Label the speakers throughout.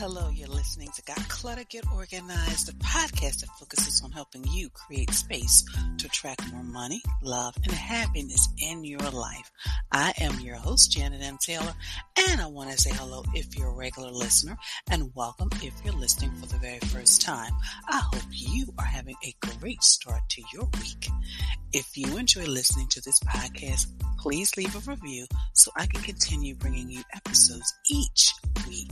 Speaker 1: hello. You're listening to Got Clutter, Get Organized, the podcast that focuses on helping you create space to attract more money, love, and happiness in your life. I am your host, Janet M. Taylor, and I want to say hello if you're a regular listener and welcome if you're listening for the very first time. I hope you are having a great start to your week. If you enjoy listening to this podcast, please leave a review so I can continue bringing you episodes each week.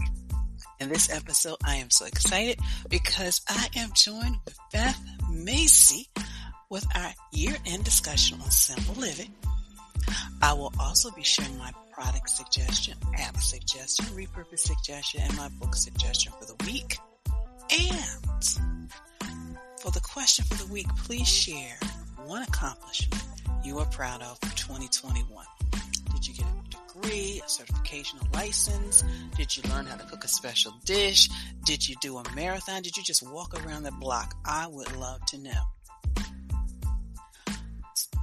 Speaker 1: In this episode, I am so excited because I am joined with Beth Macy with our year-end discussion on simple living. I will also be sharing my product suggestion, app suggestion, repurpose suggestion, and my book suggestion for the week. And for the question for the week, please share one accomplishment you are proud of for 2021. Did you get a degree, a certification, a license? Did you learn how to cook a special dish? Did you do a marathon? Did you just walk around the block? I would love to know.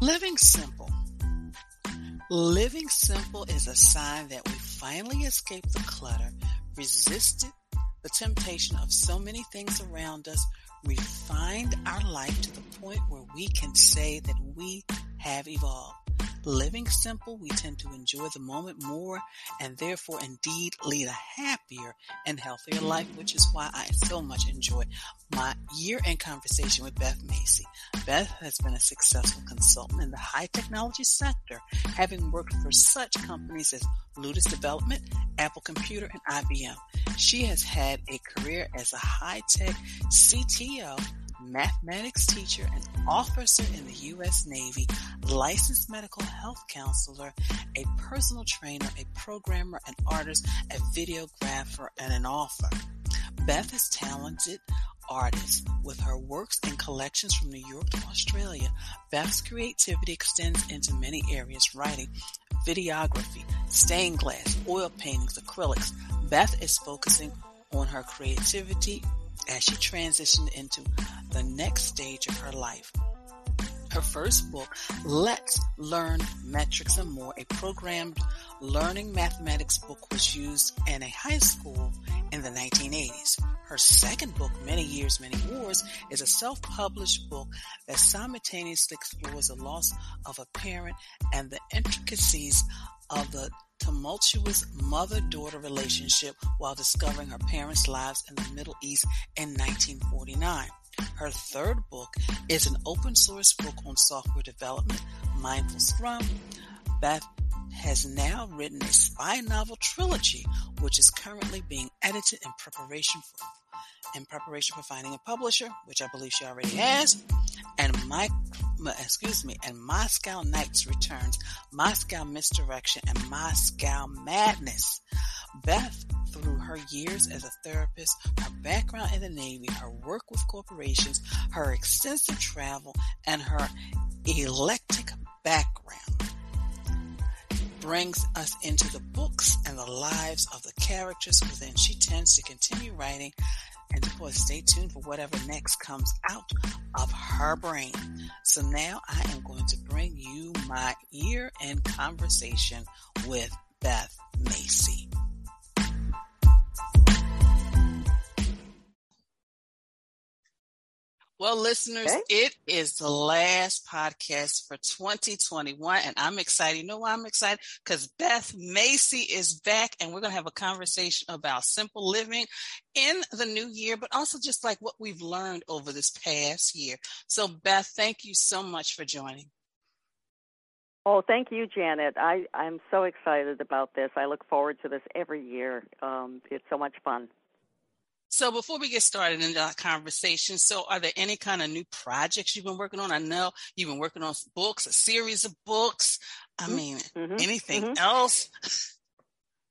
Speaker 1: Living simple. Living simple is a sign that we finally escaped the clutter, resisted the temptation of so many things around us, refined our life to the point where we can say that we have evolved. Living simple, we tend to enjoy the moment more and therefore indeed lead a happier and healthier life, which is why I so much enjoy my year end conversation with Beth Macy. Beth has been a successful consultant in the high technology sector, having worked for such companies as Ludus Development, Apple Computer, and IBM. She has had a career as a high tech CTO mathematics teacher, an officer in the U.S. Navy, licensed medical health counselor, a personal trainer, a programmer, an artist, a videographer, and an author. Beth is talented artist with her works and collections from New York to Australia. Beth's creativity extends into many areas, writing, videography, stained glass, oil paintings, acrylics. Beth is focusing on her creativity as she transitioned into the next stage of her life. Her first book, Let's Learn Metrics and More, a programmed learning mathematics book was used in a high school in the 1980s. Her second book, Many Years, Many Worlds, is a self-published book that simultaneously explores the loss of a parent and the intricacies of the tumultuous mother-daughter relationship while discovering her parents' lives in the Middle East in 1949. Her third book is an open source book on software development, Mindful Scrum. Beth has now written a spy novel trilogy, which is currently being edited in preparation for in preparation for finding a publisher, which I believe she already has. And my, excuse me, and Moscow Nights returns, Moscow Misdirection, and Moscow Madness. Beth, through her years as a therapist, her background in the Navy, her work with corporations, her extensive travel, and her eclectic background, brings us into the books and the lives of the characters within. She tends to continue writing and of course stay tuned for whatever next comes out of her brain. So now I am going to bring you my year end conversation with Beth Macy. Well, listeners, okay. it is the last podcast for 2021, and I'm excited. You know why I'm excited? Because Beth Macy is back, and we're going to have a conversation about simple living in the new year, but also just like what we've learned over this past year. So, Beth, thank you so much for joining.
Speaker 2: Oh, thank you, Janet. I, I'm so excited about this. I look forward to this every year. Um, it's so much fun.
Speaker 1: So before we get started in that conversation, so are there any kind of new projects you've been working on? I know you've been working on books, a series of books. I mm-hmm. mean, mm-hmm. anything mm-hmm. else?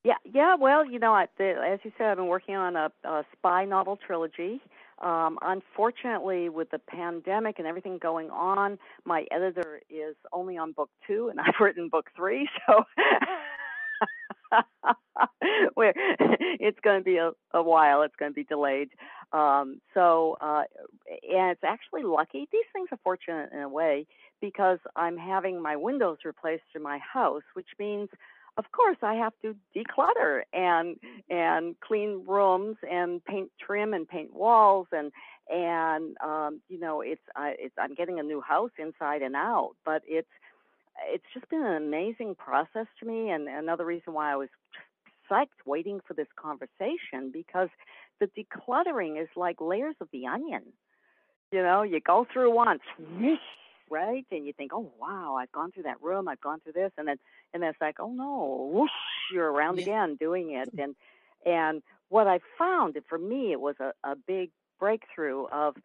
Speaker 2: Yeah, yeah. Well, you know, I, the, as you said, I've been working on a, a spy novel trilogy. Um, unfortunately, with the pandemic and everything going on, my editor is only on book two, and I've written book three. So where it's going to be a, a while. It's going to be delayed. Um, so, uh, and it's actually lucky. These things are fortunate in a way because I'm having my windows replaced in my house, which means of course I have to declutter and and clean rooms and paint trim and paint walls and and um you know it's I it's I'm getting a new house inside and out but it's it's just been an amazing process to me and another reason why I was psyched waiting for this conversation because the decluttering is like layers of the onion. You know, you go through once, right? And you think, oh wow, I've gone through that room, I've gone through this, and then and then it's like, oh no, whoosh, you're around yeah. again doing it. And and what I found for me, it was a, a big breakthrough of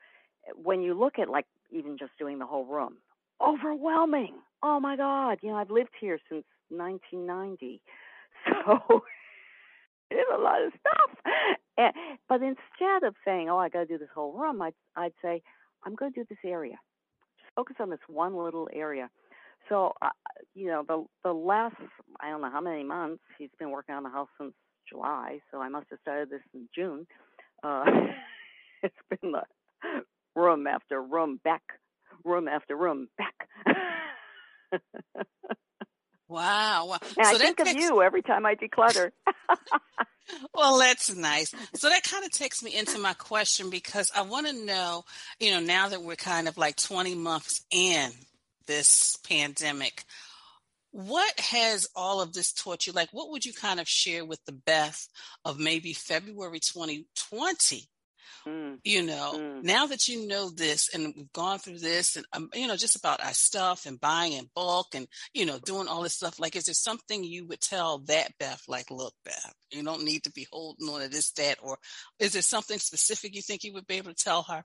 Speaker 2: when you look at like even just doing the whole room, overwhelming. Oh my God, you know, I've lived here since 1990, so it's a lot of stuff. And, but instead of saying, "Oh, I got to do this whole room," I'd I'd say, "I'm going to do this area. Just focus on this one little area." So, uh, you know, the the last I don't know how many months he's been working on the house since July, so I must have started this in June. Uh, it's been the room after room back, room after room back.
Speaker 1: Wow.
Speaker 2: And so I think takes... of you every time I declutter.
Speaker 1: well, that's nice. So that kind of takes me into my question because I want to know, you know, now that we're kind of like 20 months in this pandemic, what has all of this taught you? Like, what would you kind of share with the Beth of maybe February 2020 Mm. You know, mm. now that you know this and we've gone through this and, um, you know, just about our stuff and buying in bulk and, you know, doing all this stuff, like, is there something you would tell that Beth, like, look, Beth, you don't need to be holding on to this, that, or is there something specific you think you would be able to tell her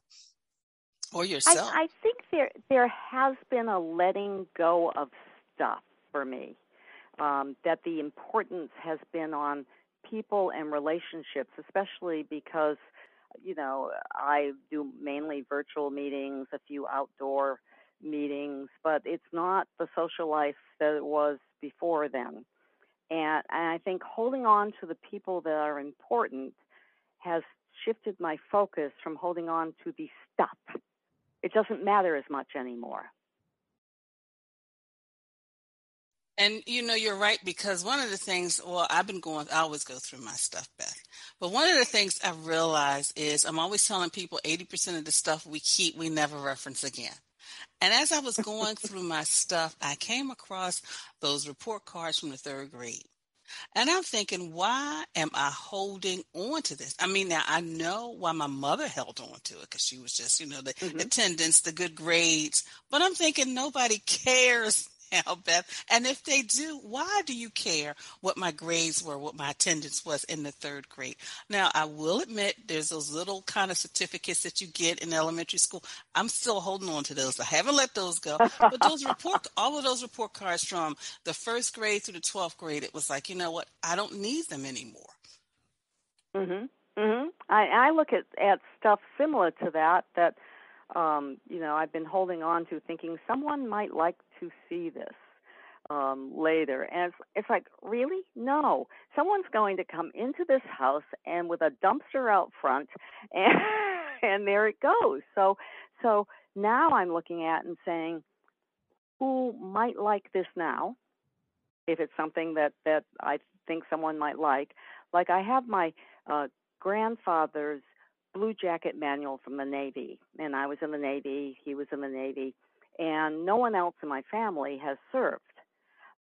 Speaker 1: or yourself?
Speaker 2: I, I think there, there has been a letting go of stuff for me. Um, that the importance has been on people and relationships, especially because you know, I do mainly virtual meetings, a few outdoor meetings, but it's not the social life that it was before then. And, and I think holding on to the people that are important has shifted my focus from holding on to the stuff. It doesn't matter as much anymore.
Speaker 1: And you know, you're right because one of the things, well, I've been going, I always go through my stuff, Beth. But one of the things I've realized is I'm always telling people 80% of the stuff we keep, we never reference again. And as I was going through my stuff, I came across those report cards from the third grade. And I'm thinking, why am I holding on to this? I mean, now I know why my mother held on to it because she was just, you know, the mm-hmm. attendance, the good grades. But I'm thinking nobody cares now, Beth. And if they do, why do you care what my grades were, what my attendance was in the third grade? Now, I will admit there's those little kind of certificates that you get in elementary school. I'm still holding on to those. I haven't let those go. But those report, all of those report cards from the first grade through the 12th grade, it was like, you know what? I don't need them anymore.
Speaker 2: Mm hmm. Mm-hmm. I I look at at stuff similar to that that um, you know, I've been holding on to thinking someone might like to see this um, later. And it's, it's like, really? No. Someone's going to come into this house and with a dumpster out front, and, and there it goes. So, so now I'm looking at and saying, who might like this now? If it's something that that I think someone might like, like I have my uh, grandfather's blue jacket manual from the Navy, and I was in the Navy, he was in the Navy, and no one else in my family has served.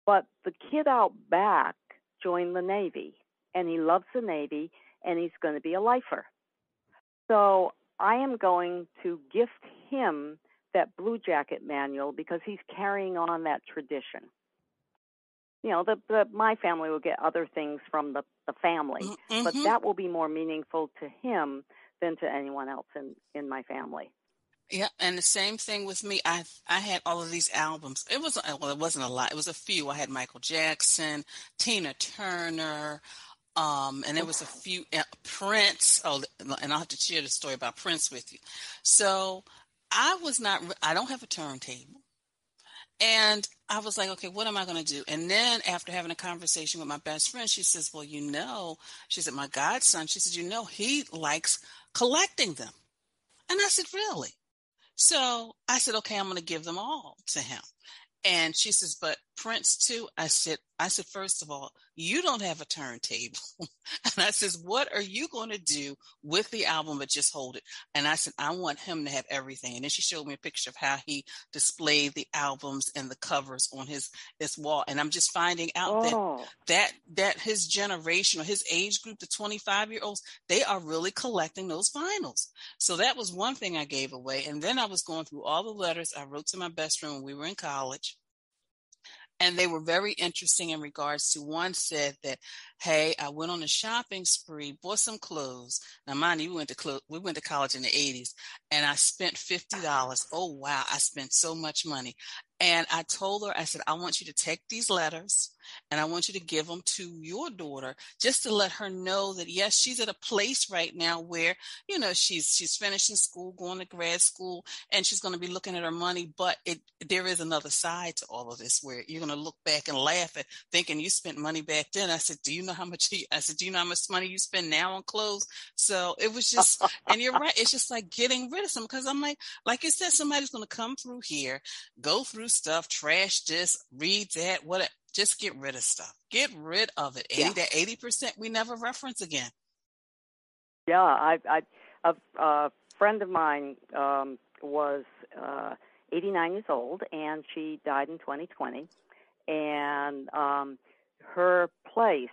Speaker 2: But the kid out back joined the Navy, and he loves the Navy, and he's going to be a lifer. So I am going to gift him that blue jacket manual because he's carrying on that tradition. You know, the, the my family will get other things from the, the family, mm-hmm. but that will be more meaningful to him than to anyone else in in my family.
Speaker 1: Yeah, and the same thing with me. I I had all of these albums. It was well, it wasn't a lot. It was a few. I had Michael Jackson, Tina Turner, um, and there was a few uh, Prince. Oh, and I'll have to share the story about Prince with you. So I was not. I don't have a turntable. And I was like, okay, what am I going to do? And then after having a conversation with my best friend, she says, well, you know, she said, my godson, she said, you know, he likes collecting them. And I said, really? So I said, okay, I'm going to give them all to him. And she says, but Prince too. I said, I said, first of all, you don't have a turntable. and I says, what are you going to do with the album, but just hold it? And I said, I want him to have everything. And then she showed me a picture of how he displayed the albums and the covers on his, his wall. And I'm just finding out oh. that, that, that his generation or his age group, the 25 year olds, they are really collecting those vinyls. So that was one thing I gave away. And then I was going through all the letters I wrote to my best friend when we were in college and they were very interesting in regards to one said that hey i went on a shopping spree bought some clothes. Now mind you we went to we went to college in the 80s and i spent $50 oh wow i spent so much money. And I told her, I said, I want you to take these letters and I want you to give them to your daughter just to let her know that yes, she's at a place right now where, you know, she's she's finishing school, going to grad school, and she's going to be looking at her money, but it there is another side to all of this where you're going to look back and laugh at thinking you spent money back then. I said, Do you know how much you, I said, Do you know how much money you spend now on clothes? So it was just and you're right, it's just like getting rid of some because I'm like, like you said, somebody's gonna come through here, go through stuff, trash this, read that, what just get rid of stuff. Get rid of it. 80 yeah. that 80% we never reference again.
Speaker 2: Yeah, I I a, a friend of mine um was uh 89 years old and she died in 2020 and um her place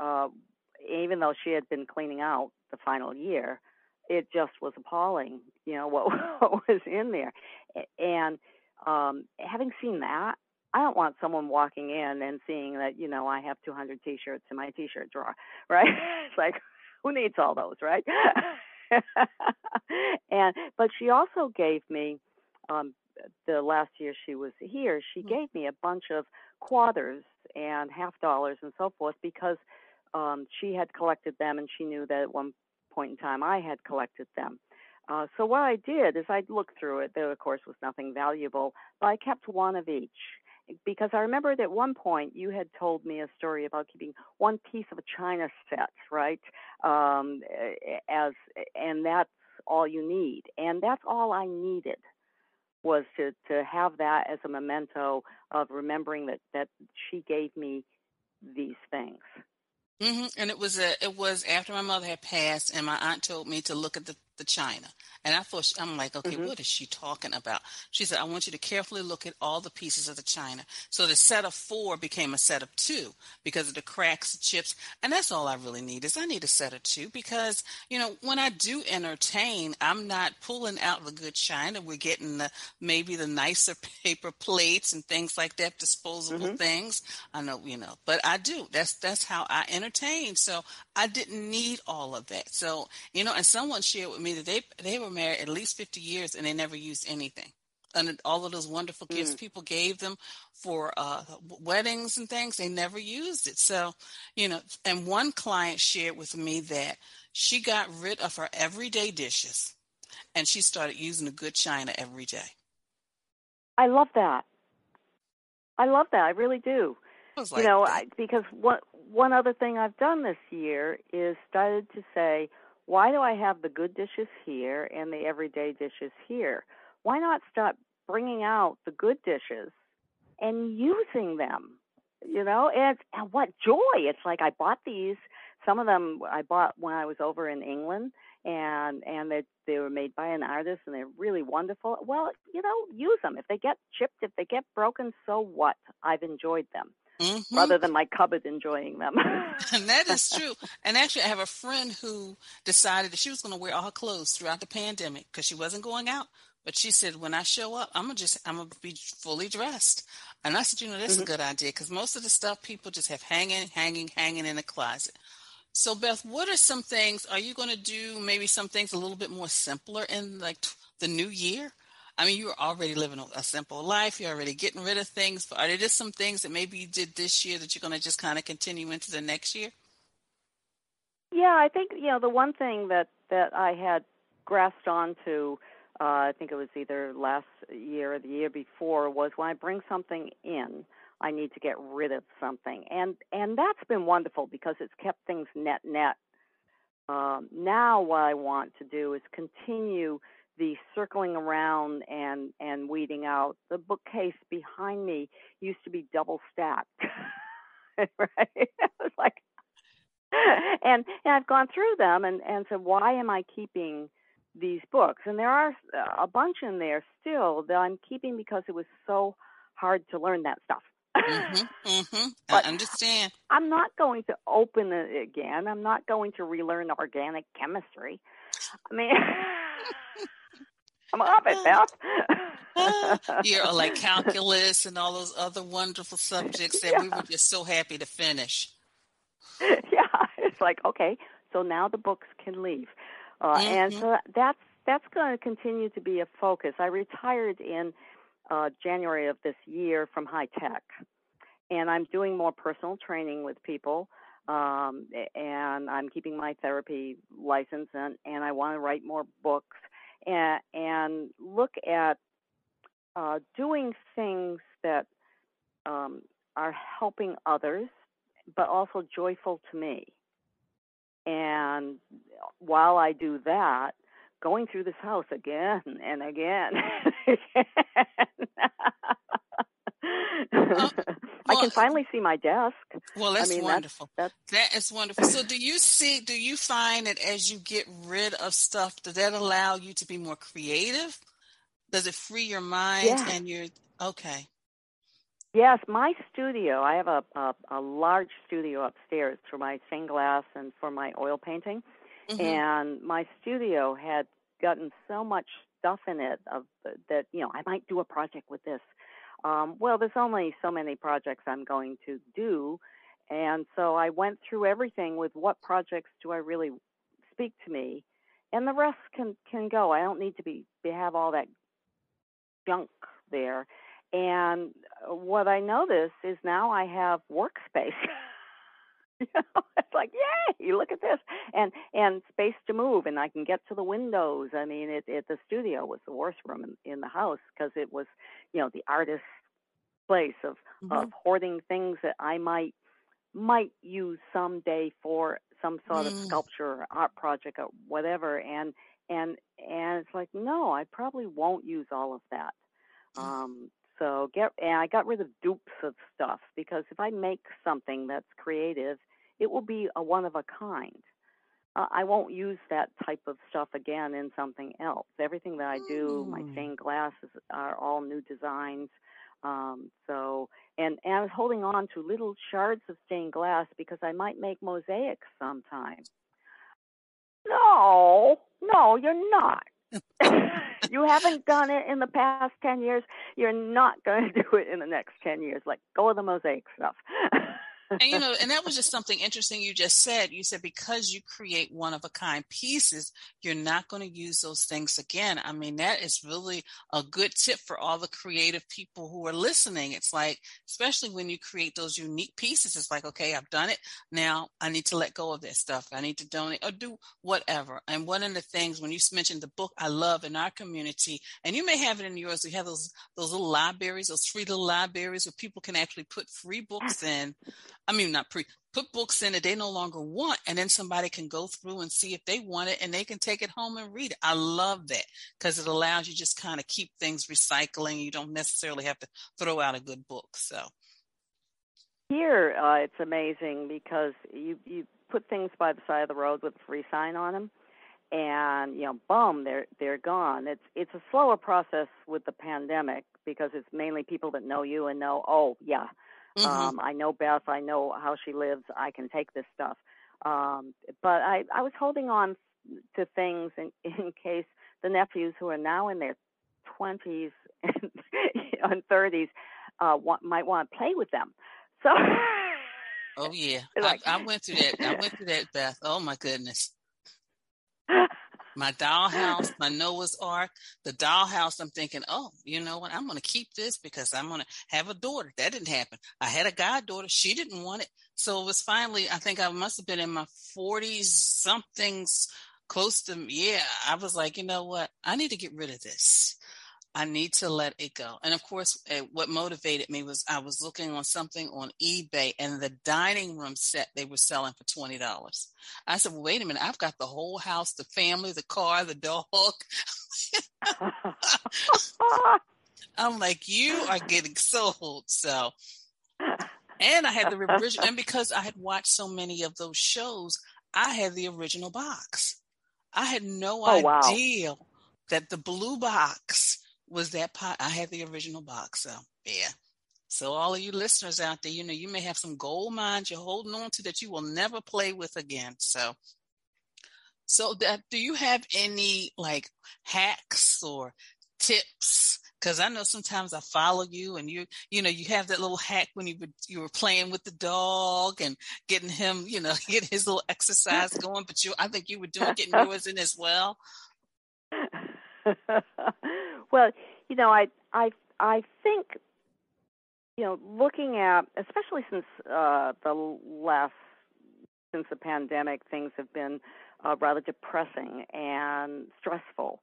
Speaker 2: uh even though she had been cleaning out the final year it just was appalling you know what, what was in there and um, having seen that, I don't want someone walking in and seeing that, you know, I have 200 t-shirts in my t-shirt drawer, right? it's like, who needs all those, right? and, but she also gave me, um, the last year she was here, she mm-hmm. gave me a bunch of quarters and half dollars and so forth because um, she had collected them and she knew that at one point in time I had collected them. Uh, so what I did is I looked through it. There, of course, was nothing valuable, but I kept one of each because I remembered at one point you had told me a story about keeping one piece of a china set, right? Um, as and that's all you need, and that's all I needed was to to have that as a memento of remembering that that she gave me these things.
Speaker 1: Mm-hmm. And it was a, it was after my mother had passed, and my aunt told me to look at the china. And I thought, she, I'm like, okay, mm-hmm. what is she talking about? She said, I want you to carefully look at all the pieces of the china. So the set of four became a set of two because of the cracks, chips. And that's all I really need is I need a set of two because, you know, when I do entertain, I'm not pulling out the good china. We're getting the, maybe the nicer paper plates and things like that, disposable mm-hmm. things. I know, you know, but I do. That's, that's how I entertain. So I didn't need all of that. So, you know, and someone shared with me that they they were married at least 50 years and they never used anything. And all of those wonderful mm. gifts people gave them for uh, weddings and things, they never used it. So, you know, and one client shared with me that she got rid of her everyday dishes and she started using the good china every day.
Speaker 2: I love that. I love that. I really do.
Speaker 1: Like
Speaker 2: you know, I, because one one other thing I've done this year is started to say, why do I have the good dishes here and the everyday dishes here? Why not start bringing out the good dishes and using them? You know, and, and what joy! It's like I bought these. Some of them I bought when I was over in England, and and they they were made by an artist, and they're really wonderful. Well, you know, use them. If they get chipped, if they get broken, so what? I've enjoyed them mm-hmm. rather than my cupboard enjoying them.
Speaker 1: and that is true. And actually, I have a friend who decided that she was going to wear all her clothes throughout the pandemic because she wasn't going out. But she said, when I show up, I'm gonna just I'm gonna be fully dressed. And I said, you know, that's mm-hmm. a good idea because most of the stuff people just have hanging, hanging, hanging in the closet. So Beth, what are some things? Are you going to do maybe some things a little bit more simpler in like the new year? I mean, you're already living a simple life. You're already getting rid of things. Are there just some things that maybe you did this year that you're going to just kind of continue into the next year?
Speaker 2: Yeah, I think you know the one thing that that I had grasped onto. Uh, I think it was either last year or the year before was when I bring something in, I need to get rid of something, and and that's been wonderful because it's kept things net net. Um, now, what I want to do is continue the circling around and and weeding out. The bookcase behind me used to be double stacked. right? It was like and and I've gone through them and and said why am I keeping these books? And there are a bunch in there still that I'm keeping because it was so hard to learn that stuff.
Speaker 1: mm-hmm, mm-hmm. I understand.
Speaker 2: I'm not going to open it again. I'm not going to relearn organic chemistry. I mean, I'm off it,
Speaker 1: Beth. yeah, like calculus and all those other wonderful subjects that yeah. we were just so happy to finish.
Speaker 2: Yeah, it's like okay, so now the books can leave, uh, mm-hmm. and so that's that's going to continue to be a focus. I retired in uh, January of this year from high tech, and I'm doing more personal training with people. Um, and I'm keeping my therapy license, and, and I want to write more books and, and look at uh, doing things that um, are helping others, but also joyful to me. And while I do that, going through this house again and again. well, I can finally see my desk.
Speaker 1: Well, that's I mean, wonderful. That's, that's, that is wonderful. So, do you see? Do you find that as you get rid of stuff, does that allow you to be more creative? Does it free your mind yeah. and your okay?
Speaker 2: Yes, my studio. I have a, a, a large studio upstairs for my stained glass and for my oil painting. Mm-hmm. And my studio had gotten so much stuff in it of that you know I might do a project with this. Um, well, there's only so many projects I'm going to do, and so I went through everything with what projects do I really speak to me, and the rest can can go. I don't need to be have all that junk there. And what I notice is now I have workspace. you know, it's like, yay, look at this. And and space to move and I can get to the windows. I mean, it, it the studio was the worst room in, in the house because it was, you know, the artist's place of mm-hmm. of hoarding things that I might might use someday for some sort mm. of sculpture or art project or whatever and and and it's like no i probably won't use all of that mm. um so get and i got rid of dupes of stuff because if i make something that's creative it will be a one of a kind. Uh, I won't use that type of stuff again in something else. Everything that I do, mm. my stained glasses are all new designs. Um, so, and, and I was holding on to little shards of stained glass because I might make mosaics sometime. No, no, you're not. you haven't done it in the past 10 years. You're not going to do it in the next 10 years. Like, go with the mosaic stuff.
Speaker 1: and you know, and that was just something interesting you just said. You said because you create one of a kind pieces, you're not going to use those things again. I mean, that is really a good tip for all the creative people who are listening. It's like, especially when you create those unique pieces, it's like, okay, I've done it. Now I need to let go of this stuff. I need to donate or do whatever. And one of the things when you mentioned the book I love in our community, and you may have it in yours, we have those those little libraries, those free little libraries where people can actually put free books in I mean, not pre, put books in that they no longer want, and then somebody can go through and see if they want it and they can take it home and read it. I love that because it allows you just kind of keep things recycling. You don't necessarily have to throw out a good book. So
Speaker 2: here, uh, it's amazing because you you put things by the side of the road with a free sign on them and you know boom they're they're gone it's it's a slower process with the pandemic because it's mainly people that know you and know oh yeah Mm-hmm. Um, I know Beth. I know how she lives. I can take this stuff. Um, but I, I was holding on to things in, in case the nephews who are now in their 20s and, and 30s uh, want, might want to play with them. So.
Speaker 1: oh yeah, like, I, I went through that. I went through that, Beth. Oh my goodness my dollhouse, my Noah's Ark, the dollhouse. I'm thinking, oh, you know what? I'm going to keep this because I'm going to have a daughter. That didn't happen. I had a goddaughter. She didn't want it. So it was finally, I think I must have been in my 40s, something's close to, yeah. I was like, you know what? I need to get rid of this. I need to let it go. And of course, uh, what motivated me was I was looking on something on eBay and the dining room set they were selling for $20. I said, well, wait a minute. I've got the whole house, the family, the car, the dog. I'm like, you are getting sold. So, and I had the original, and because I had watched so many of those shows, I had the original box. I had no
Speaker 2: oh,
Speaker 1: idea
Speaker 2: wow.
Speaker 1: that the blue box was that pot. I had the original box. So, yeah. So, all of you listeners out there, you know, you may have some gold mines you're holding on to that you will never play with again. So, so that do you have any like hacks or tips because I know sometimes I follow you and you you know you have that little hack when you were you were playing with the dog and getting him you know getting his little exercise going but you I think you were doing getting yours in as well.
Speaker 2: well, you know I I I think you know looking at especially since uh the last since the pandemic things have been uh, rather depressing and stressful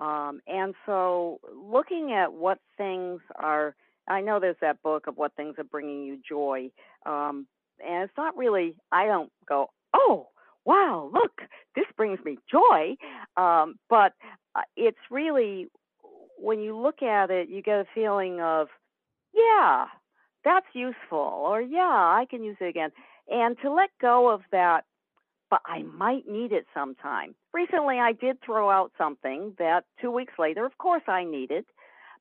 Speaker 2: um, and so looking at what things are, I know there's that book of what things are bringing you joy. Um, and it's not really, I don't go, oh, wow, look, this brings me joy. Um, but uh, it's really, when you look at it, you get a feeling of, yeah, that's useful, or yeah, I can use it again. And to let go of that but I might need it sometime. Recently, I did throw out something that two weeks later, of course, I needed,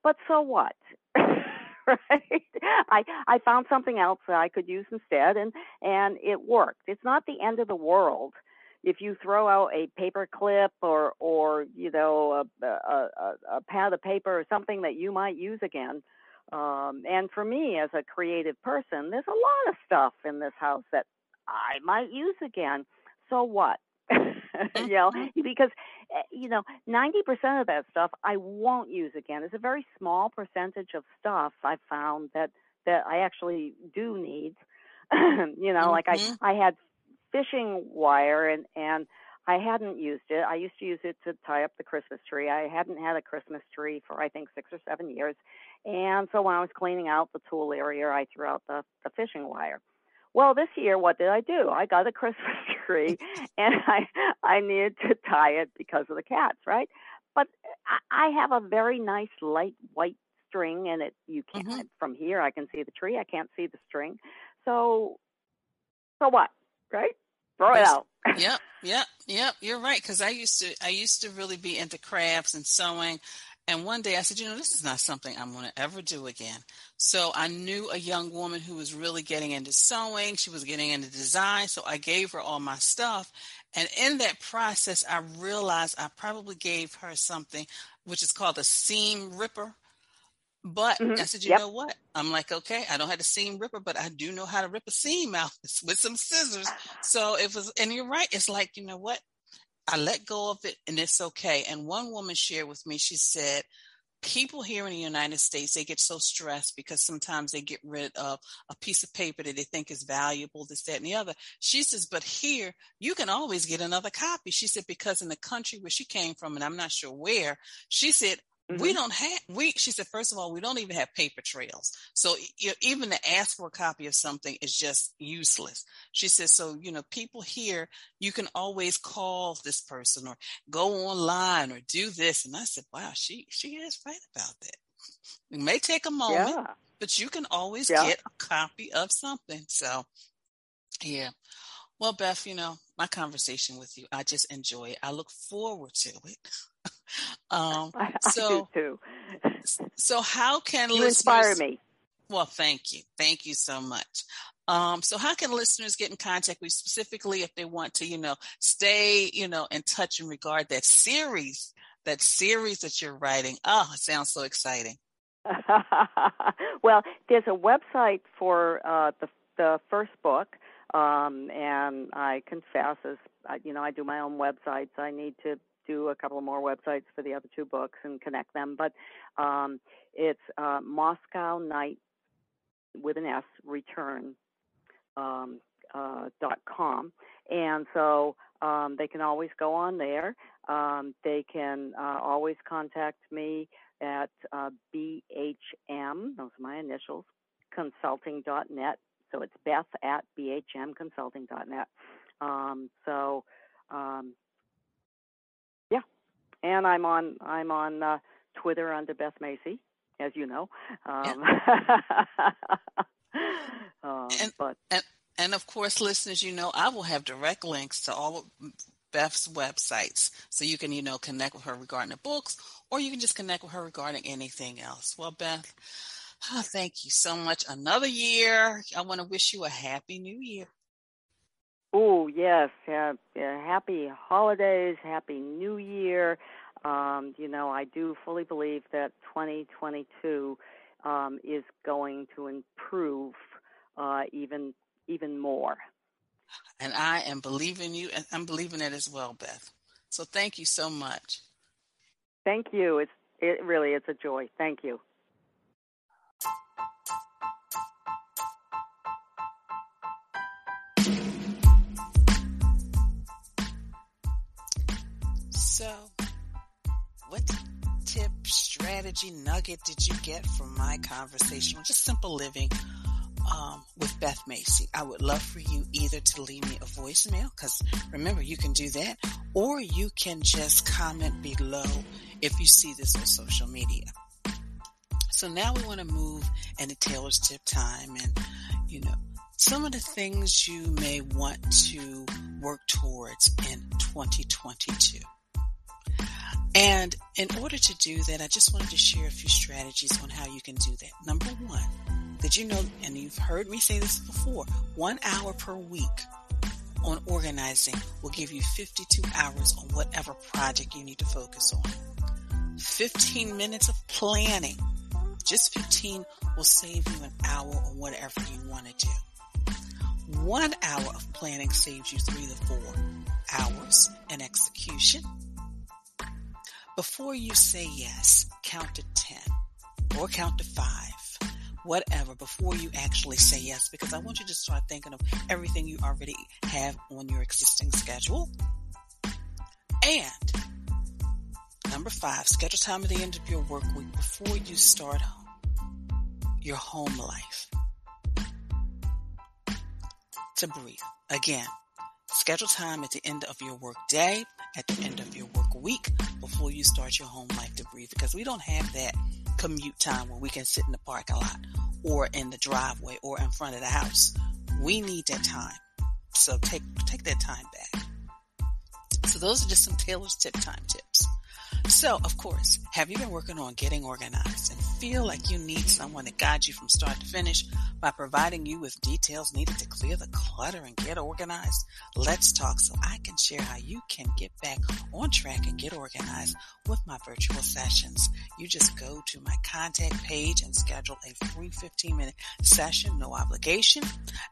Speaker 2: but so what? right? I I found something else that I could use instead, and and it worked. It's not the end of the world if you throw out a paper clip or or you know a a, a, a pad of paper or something that you might use again. Um, and for me, as a creative person, there's a lot of stuff in this house that I might use again so what? you know, mm-hmm. because eh, you know, 90% of that stuff I won't use again. It's a very small percentage of stuff I found that that I actually do need. you know, mm-hmm. like I mm-hmm. I had fishing wire and and I hadn't used it. I used to use it to tie up the Christmas tree. I hadn't had a Christmas tree for I think 6 or 7 years. And so when I was cleaning out the tool area, I threw out the the fishing wire. Well, this year, what did I do? I got a Christmas tree, and I I needed to tie it because of the cats, right? But I have a very nice light white string, and it you can't mm-hmm. from here. I can see the tree. I can't see the string. So, so what? Right? Throw it out.
Speaker 1: yep, yep, yep. You're right. Because I used to I used to really be into crafts and sewing. And one day I said, you know, this is not something I'm going to ever do again. So I knew a young woman who was really getting into sewing. She was getting into design. So I gave her all my stuff. And in that process, I realized I probably gave her something which is called a seam ripper. But mm-hmm. I said, you yep. know what? I'm like, okay, I don't have a seam ripper, but I do know how to rip a seam out with some scissors. So it was, and you're right. It's like, you know what? I let go of it and it's okay. And one woman shared with me, she said, people here in the United States, they get so stressed because sometimes they get rid of a piece of paper that they think is valuable, this, that, and the other. She says, but here you can always get another copy. She said, because in the country where she came from, and I'm not sure where, she said, Mm-hmm. We don't have we. She said, first of all, we don't even have paper trails. So you know, even to ask for a copy of something is just useless. She says, so you know, people here, you can always call this person or go online or do this. And I said, wow, she she is right about that. It may take a moment, yeah. but you can always yeah. get a copy of something. So, yeah. Well, Beth, you know, my conversation with you, I just enjoy it. I look forward to it.
Speaker 2: um, I, I so, do
Speaker 1: too. so how can
Speaker 2: you inspire me?
Speaker 1: Well, thank you. Thank you so much. Um, so how can listeners get in contact with you specifically if they want to, you know, stay, you know, in touch in regard that series, that series that you're writing? Oh, it sounds so exciting.
Speaker 2: well, there's a website for uh, the the first book, um, and I confess, as you know, I do my own websites. I need to do a couple more websites for the other two books and connect them. But um, it's uh, Moscow Night with an S return um, uh, dot com, and so um, they can always go on there. Um, they can uh, always contact me at uh, BHM, those are my initials, Consulting dot net. So it's Beth at BHMconsulting.net. Um, so, um, and I'm on I'm on uh, Twitter under Beth Macy, as you know. Um,
Speaker 1: um, and, but and, and of course, listeners, you know I will have direct links to all of Beth's websites, so you can you know connect with her regarding the books, or you can just connect with her regarding anything else. Well, Beth. Oh, thank you so much. Another year. I want to wish you a happy new year.
Speaker 2: Oh, yes. Yeah, yeah, happy holidays, happy new year. Um, you know, I do fully believe that 2022 um, is going to improve uh, even even more.
Speaker 1: And I am believing you, and I'm believing it as well, Beth. So thank you so much.
Speaker 2: Thank you. It's it really it's a joy. Thank you.
Speaker 1: So, what tip, strategy, nugget did you get from my conversation on just simple living um, with Beth Macy? I would love for you either to leave me a voicemail, because remember, you can do that, or you can just comment below if you see this on social media. So now we want to move into Taylor's tip time and, you know, some of the things you may want to work towards in 2022. And in order to do that, I just wanted to share a few strategies on how you can do that. Number one, did you know, and you've heard me say this before, one hour per week on organizing will give you 52 hours on whatever project you need to focus on. 15 minutes of planning, just 15 will save you an hour on whatever you want to do. One hour of planning saves you three to four hours in execution before you say yes, count to 10 or count to five, whatever, before you actually say yes, because I want you to start thinking of everything you already have on your existing schedule. And number five, schedule time at the end of your work week before you start your home life to breathe. Again, schedule time at the end of your work day at the end of your work week before you start your home life to breathe because we don't have that commute time where we can sit in the parking lot or in the driveway or in front of the house. We need that time. So take take that time back. So those are just some Taylor's tip time tips. So, of course, have you been working on getting organized and feel like you need someone to guide you from start to finish by providing you with details needed to clear the clutter and get organized? Let's talk so I can share how you can get back on track and get organized with my virtual sessions. You just go to my contact page and schedule a free 15 minute session, no obligation.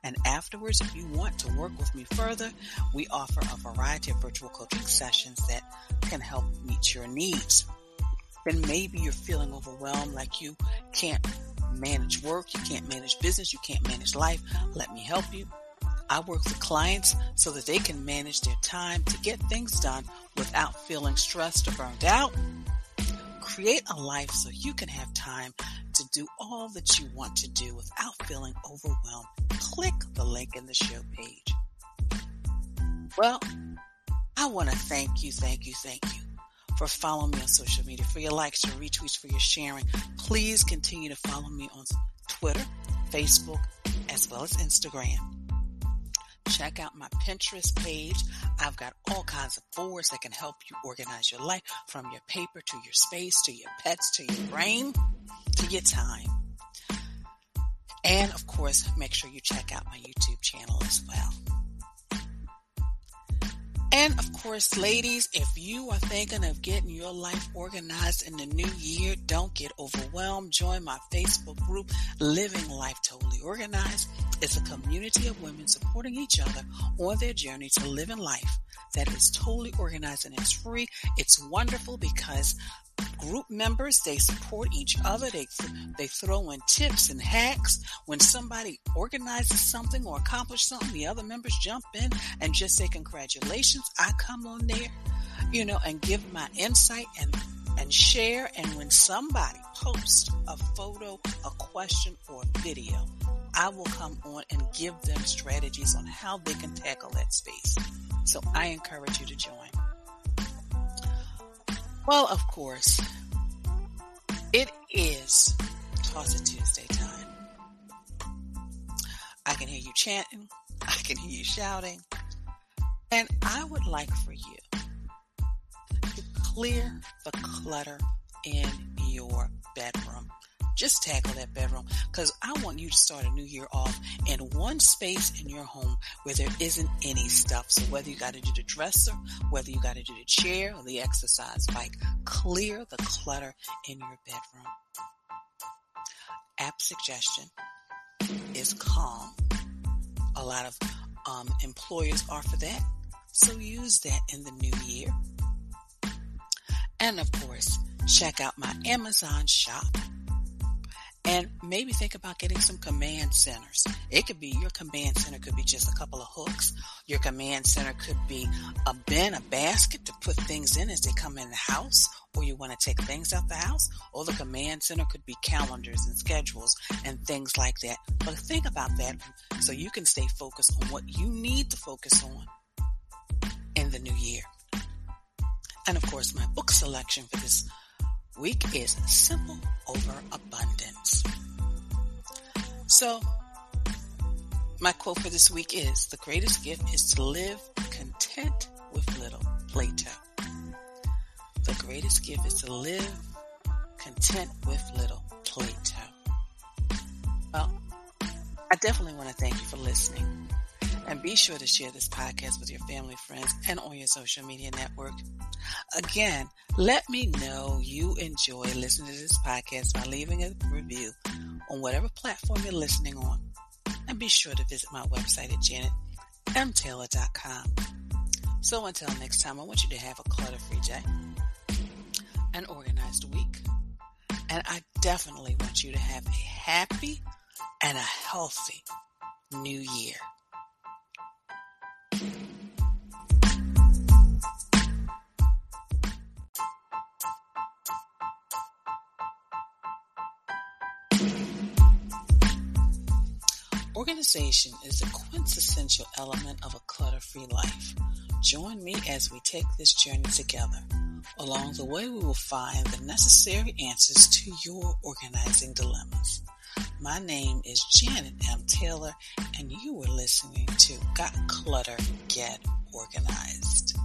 Speaker 1: And afterwards, if you want to work with me further, we offer a variety of virtual coaching sessions that can help meet your needs needs, then maybe you're feeling overwhelmed like you can't manage work, you can't manage business, you can't manage life. Let me help you. I work with clients so that they can manage their time to get things done without feeling stressed or burned out. Create a life so you can have time to do all that you want to do without feeling overwhelmed. Click the link in the show page. Well, I want to thank you, thank you, thank you for following me on social media, for your likes, your retweets, for your sharing. Please continue to follow me on Twitter, Facebook, as well as Instagram. Check out my Pinterest page. I've got all kinds of boards that can help you organize your life from your paper to your space to your pets to your brain to your time. And of course, make sure you check out my YouTube channel as well. And of course, ladies, if you are thinking of getting your life organized in the new year, don't get overwhelmed. Join my Facebook group, Living Life Totally Organized. It's a community of women supporting each other on their journey to living life that is totally organized and it's free. It's wonderful because group members they support each other they they throw in tips and hacks when somebody organizes something or accomplishes something the other members jump in and just say congratulations i come on there you know and give my insight and and share. And when somebody posts a photo, a question, or a video, I will come on and give them strategies on how they can tackle that space. So I encourage you to join. Well, of course, it is Toss It Tuesday time. I can hear you chanting. I can hear you shouting. And I would like for you to clear the clutter in your bedroom. Just tackle that bedroom because I want you to start a new year off in one space in your home where there isn't any stuff. So whether you got to do the dresser, whether you got to do the chair or the exercise bike, clear the clutter in your bedroom. App suggestion is Calm. A lot of um, employers offer that. So use that in the new year. And of course, check out my Amazon shop. And maybe think about getting some command centers. It could be your command center could be just a couple of hooks. Your command center could be a bin, a basket to put things in as they come in the house, or you want to take things out the house. Or the command center could be calendars and schedules and things like that. But think about that so you can stay focused on what you need to focus on in the new year. And of course, my book selection for this week is Simple Over Abundance. So, my quote for this week is The greatest gift is to live content with little. Plato. The greatest gift is to live content with little. Plato. Well, I definitely want to thank you for listening. And be sure to share this podcast with your family, friends, and on your social media network. Again, let me know you enjoy listening to this podcast by leaving a review on whatever platform you're listening on. And be sure to visit my website at janetmtaylor.com. So until next time, I want you to have a clutter-free day, an organized week, and I definitely want you to have a happy and a healthy new year. Organization is the quintessential element of a clutter-free life. Join me as we take this journey together. Along the way, we will find the necessary answers to your organizing dilemmas. My name is Janet M. Taylor, and you are listening to Got Clutter, Get Organized.